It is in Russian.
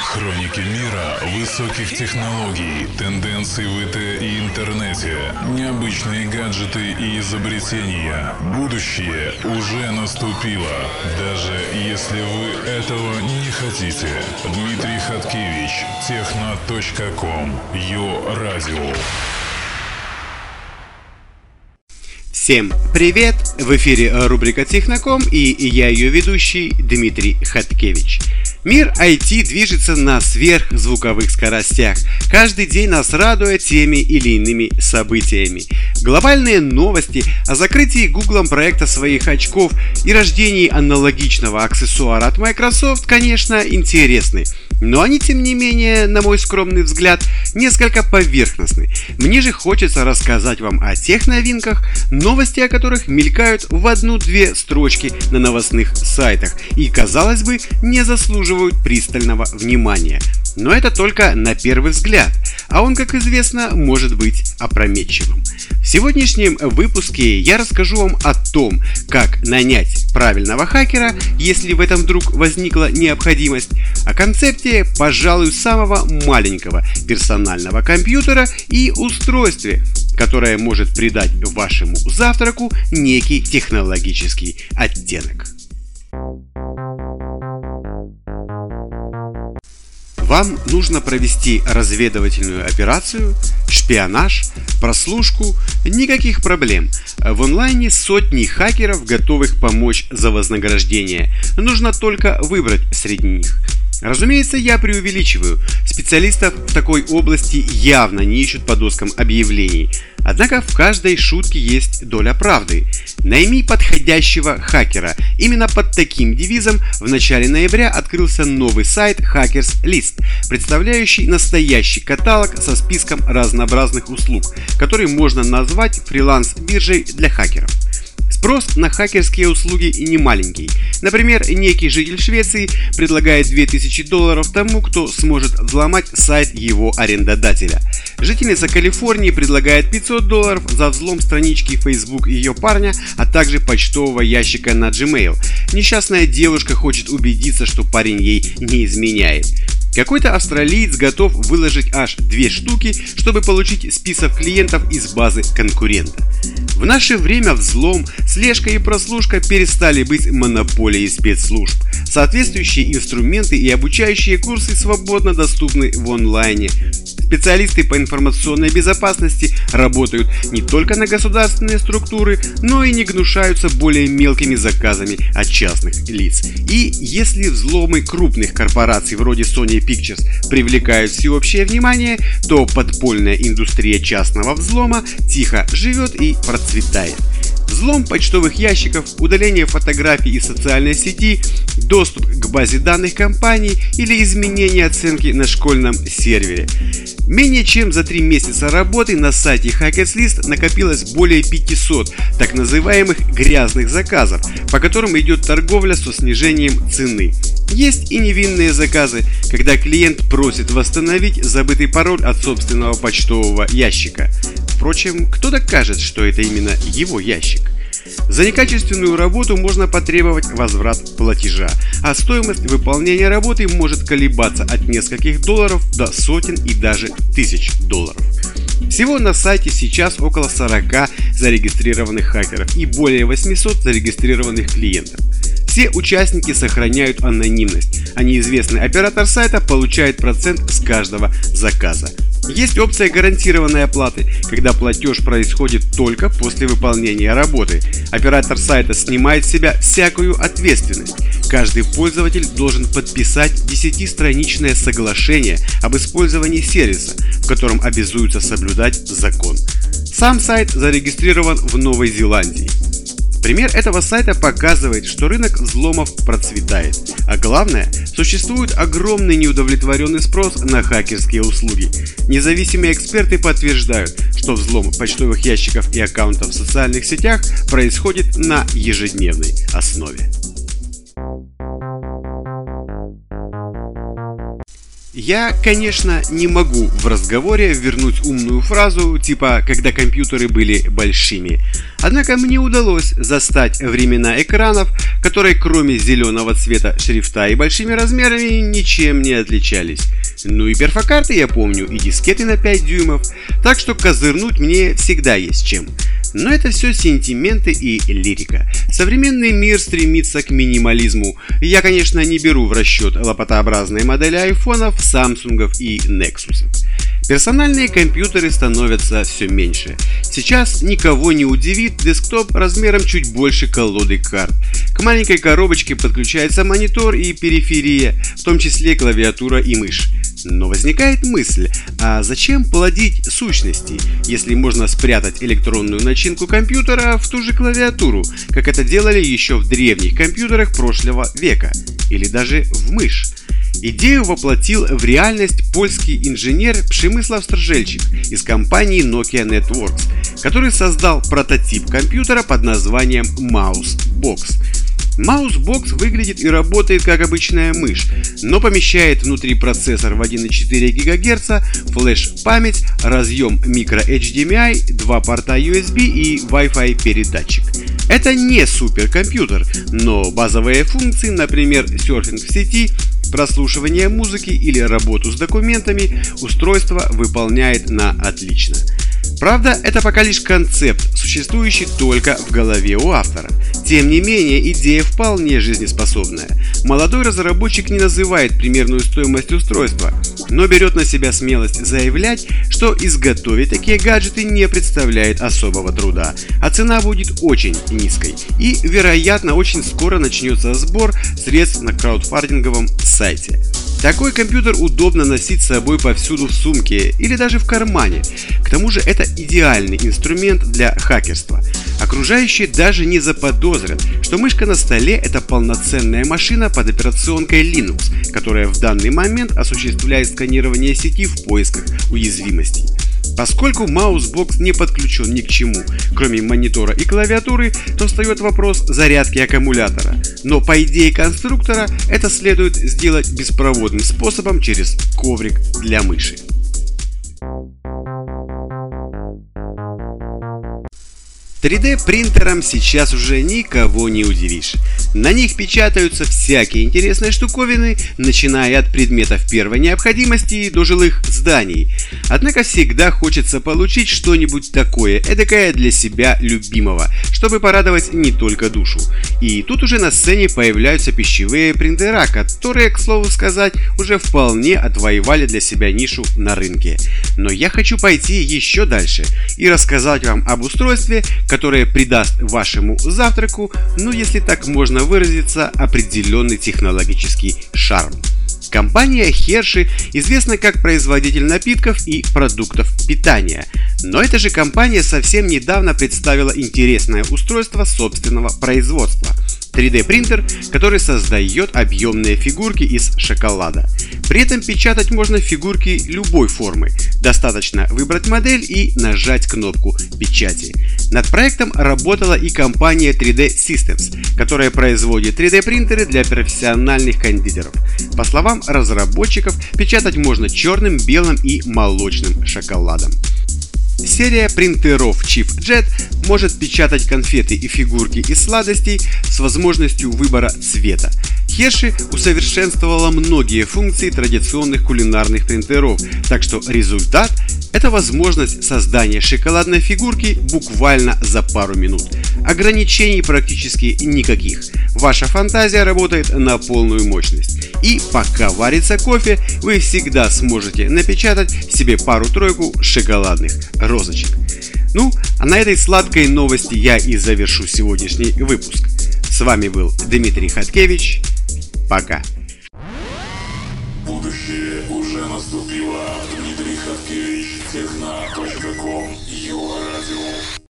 Хроники мира высоких технологий, тенденций в ИТ и интернете, необычные гаджеты и изобретения. Будущее уже наступило, даже если вы этого не хотите. Дмитрий Хаткевич, техно.ком, Йо Радио. Всем привет! В эфире рубрика Техноком и я ее ведущий Дмитрий Хаткевич. Мир IT движется на сверхзвуковых скоростях, каждый день нас радуя теми или иными событиями. Глобальные новости о закрытии Гуглом проекта своих очков и рождении аналогичного аксессуара от Microsoft, конечно, интересны. Но они, тем не менее, на мой скромный взгляд, несколько поверхностны. Мне же хочется рассказать вам о тех новинках, новости о которых мелькают в одну-две строчки на новостных сайтах и, казалось бы, не заслуживают пристального внимания. Но это только на первый взгляд, а он, как известно, может быть опрометчивым. В сегодняшнем выпуске я расскажу вам о том, как нанять правильного хакера, если в этом вдруг возникла необходимость, о концепте, пожалуй, самого маленького персонального компьютера и устройстве, которое может придать вашему завтраку некий технологический оттенок. Вам нужно провести разведывательную операцию, шпионаж, прослушку, никаких проблем. В онлайне сотни хакеров, готовых помочь за вознаграждение. Нужно только выбрать среди них. Разумеется, я преувеличиваю. Специалистов в такой области явно не ищут по доскам объявлений. Однако в каждой шутке есть доля правды. Найми подходящего хакера. Именно под таким девизом в начале ноября открылся новый сайт Hackers List, представляющий настоящий каталог со списком разнообразных услуг, который можно назвать фриланс-биржей для хакеров. Спрос на хакерские услуги не маленький. Например, некий житель Швеции предлагает 2000 долларов тому, кто сможет взломать сайт его арендодателя. Жительница Калифорнии предлагает 500 долларов за взлом странички Facebook ее парня, а также почтового ящика на Gmail. Несчастная девушка хочет убедиться, что парень ей не изменяет. Какой-то австралиец готов выложить аж две штуки, чтобы получить список клиентов из базы конкурента. В наше время взлом, слежка и прослушка перестали быть монополией спецслужб. Соответствующие инструменты и обучающие курсы свободно доступны в онлайне. Специалисты по информационной безопасности работают не только на государственные структуры, но и не гнушаются более мелкими заказами от частных лиц. И если взломы крупных корпораций вроде Sony Pictures привлекают всеобщее внимание, то подпольная индустрия частного взлома тихо живет и процветает. Взлом почтовых ящиков, удаление фотографий из социальной сети, доступ к базе данных компании или изменение оценки на школьном сервере. Менее чем за три месяца работы на сайте Hackers накопилось более 500 так называемых грязных заказов, по которым идет торговля со снижением цены. Есть и невинные заказы, когда клиент просит восстановить забытый пароль от собственного почтового ящика. Впрочем, кто докажет, что это именно его ящик? За некачественную работу можно потребовать возврат платежа, а стоимость выполнения работы может колебаться от нескольких долларов до сотен и даже тысяч долларов. Всего на сайте сейчас около 40 зарегистрированных хакеров и более 800 зарегистрированных клиентов. Все участники сохраняют анонимность, а неизвестный оператор сайта получает процент с каждого заказа. Есть опция гарантированной оплаты, когда платеж происходит только после выполнения работы. Оператор сайта снимает с себя всякую ответственность. Каждый пользователь должен подписать 10-страничное соглашение об использовании сервиса, в котором обязуются соблюдать закон. Сам сайт зарегистрирован в Новой Зеландии. Пример этого сайта показывает, что рынок взломов процветает. А главное, существует огромный неудовлетворенный спрос на хакерские услуги. Независимые эксперты подтверждают, что взлом почтовых ящиков и аккаунтов в социальных сетях происходит на ежедневной основе. Я, конечно, не могу в разговоре вернуть умную фразу типа «когда компьютеры были большими». Однако мне удалось застать времена экранов, которые кроме зеленого цвета шрифта и большими размерами ничем не отличались. Ну и перфокарты я помню, и дискеты на 5 дюймов, так что козырнуть мне всегда есть чем. Но это все сентименты и лирика. Современный мир стремится к минимализму. Я, конечно, не беру в расчет лопатообразные модели айфонов, самсунгов и нексусов. Персональные компьютеры становятся все меньше. Сейчас никого не удивит десктоп размером чуть больше колоды карт. К маленькой коробочке подключается монитор и периферия, в том числе клавиатура и мышь. Но возникает мысль, а зачем плодить сущности, если можно спрятать электронную начинку компьютера в ту же клавиатуру, как это делали еще в древних компьютерах прошлого века, или даже в мышь? Идею воплотил в реальность польский инженер Пшемыслав Стржельчик из компании Nokia Networks, который создал прототип компьютера под названием Mouse Box. Маусбокс выглядит и работает как обычная мышь, но помещает внутри процессор в 1,4 ГГц, флеш-память, разъем micro-HDMI, два порта USB и Wi-Fi передатчик. Это не суперкомпьютер, но базовые функции, например, серфинг в сети, прослушивание музыки или работу с документами, устройство выполняет на отлично. Правда, это пока лишь концепт, существующий только в голове у автора. Тем не менее, идея вполне жизнеспособная. Молодой разработчик не называет примерную стоимость устройства, но берет на себя смелость заявлять, что изготовить такие гаджеты не представляет особого труда, а цена будет очень низкой. И, вероятно, очень скоро начнется сбор средств на краудфандинговом сайте. Такой компьютер удобно носить с собой повсюду в сумке или даже в кармане. К тому же это идеальный инструмент для хакерства. Окружающие даже не заподозрят, что мышка на столе это полноценная машина под операционкой Linux, которая в данный момент осуществляет сканирование сети в поисках уязвимостей. Поскольку маусбокс не подключен ни к чему, кроме монитора и клавиатуры, то встает вопрос зарядки аккумулятора. Но по идее конструктора это следует сделать беспроводным способом через коврик для мыши. 3D принтером сейчас уже никого не удивишь. На них печатаются всякие интересные штуковины, начиная от предметов первой необходимости до жилых зданий. Однако всегда хочется получить что-нибудь такое, эдакое для себя любимого, чтобы порадовать не только душу. И тут уже на сцене появляются пищевые принтера, которые, к слову сказать, уже вполне отвоевали для себя нишу на рынке. Но я хочу пойти еще дальше и рассказать вам об устройстве, которое придаст вашему завтраку, ну если так можно выразиться, определенный технологический шарм. Компания Hershey известна как производитель напитков и продуктов питания. Но эта же компания совсем недавно представила интересное устройство собственного производства – 3D принтер, который создает объемные фигурки из шоколада. При этом печатать можно фигурки любой формы. Достаточно выбрать модель и нажать кнопку печати. Над проектом работала и компания 3D Systems, которая производит 3D принтеры для профессиональных кондитеров. По словам разработчиков, печатать можно черным, белым и молочным шоколадом. Серия принтеров ChipJet может печатать конфеты и фигурки из сладостей с возможностью выбора цвета. Хеши усовершенствовала многие функции традиционных кулинарных принтеров, так что результат – это возможность создания шоколадной фигурки буквально за пару минут. Ограничений практически никаких. Ваша фантазия работает на полную мощность. И пока варится кофе, вы всегда сможете напечатать себе пару-тройку шоколадных розочек. Ну, а на этой сладкой новости я и завершу сегодняшний выпуск. С вами был Дмитрий Хаткевич. Пока.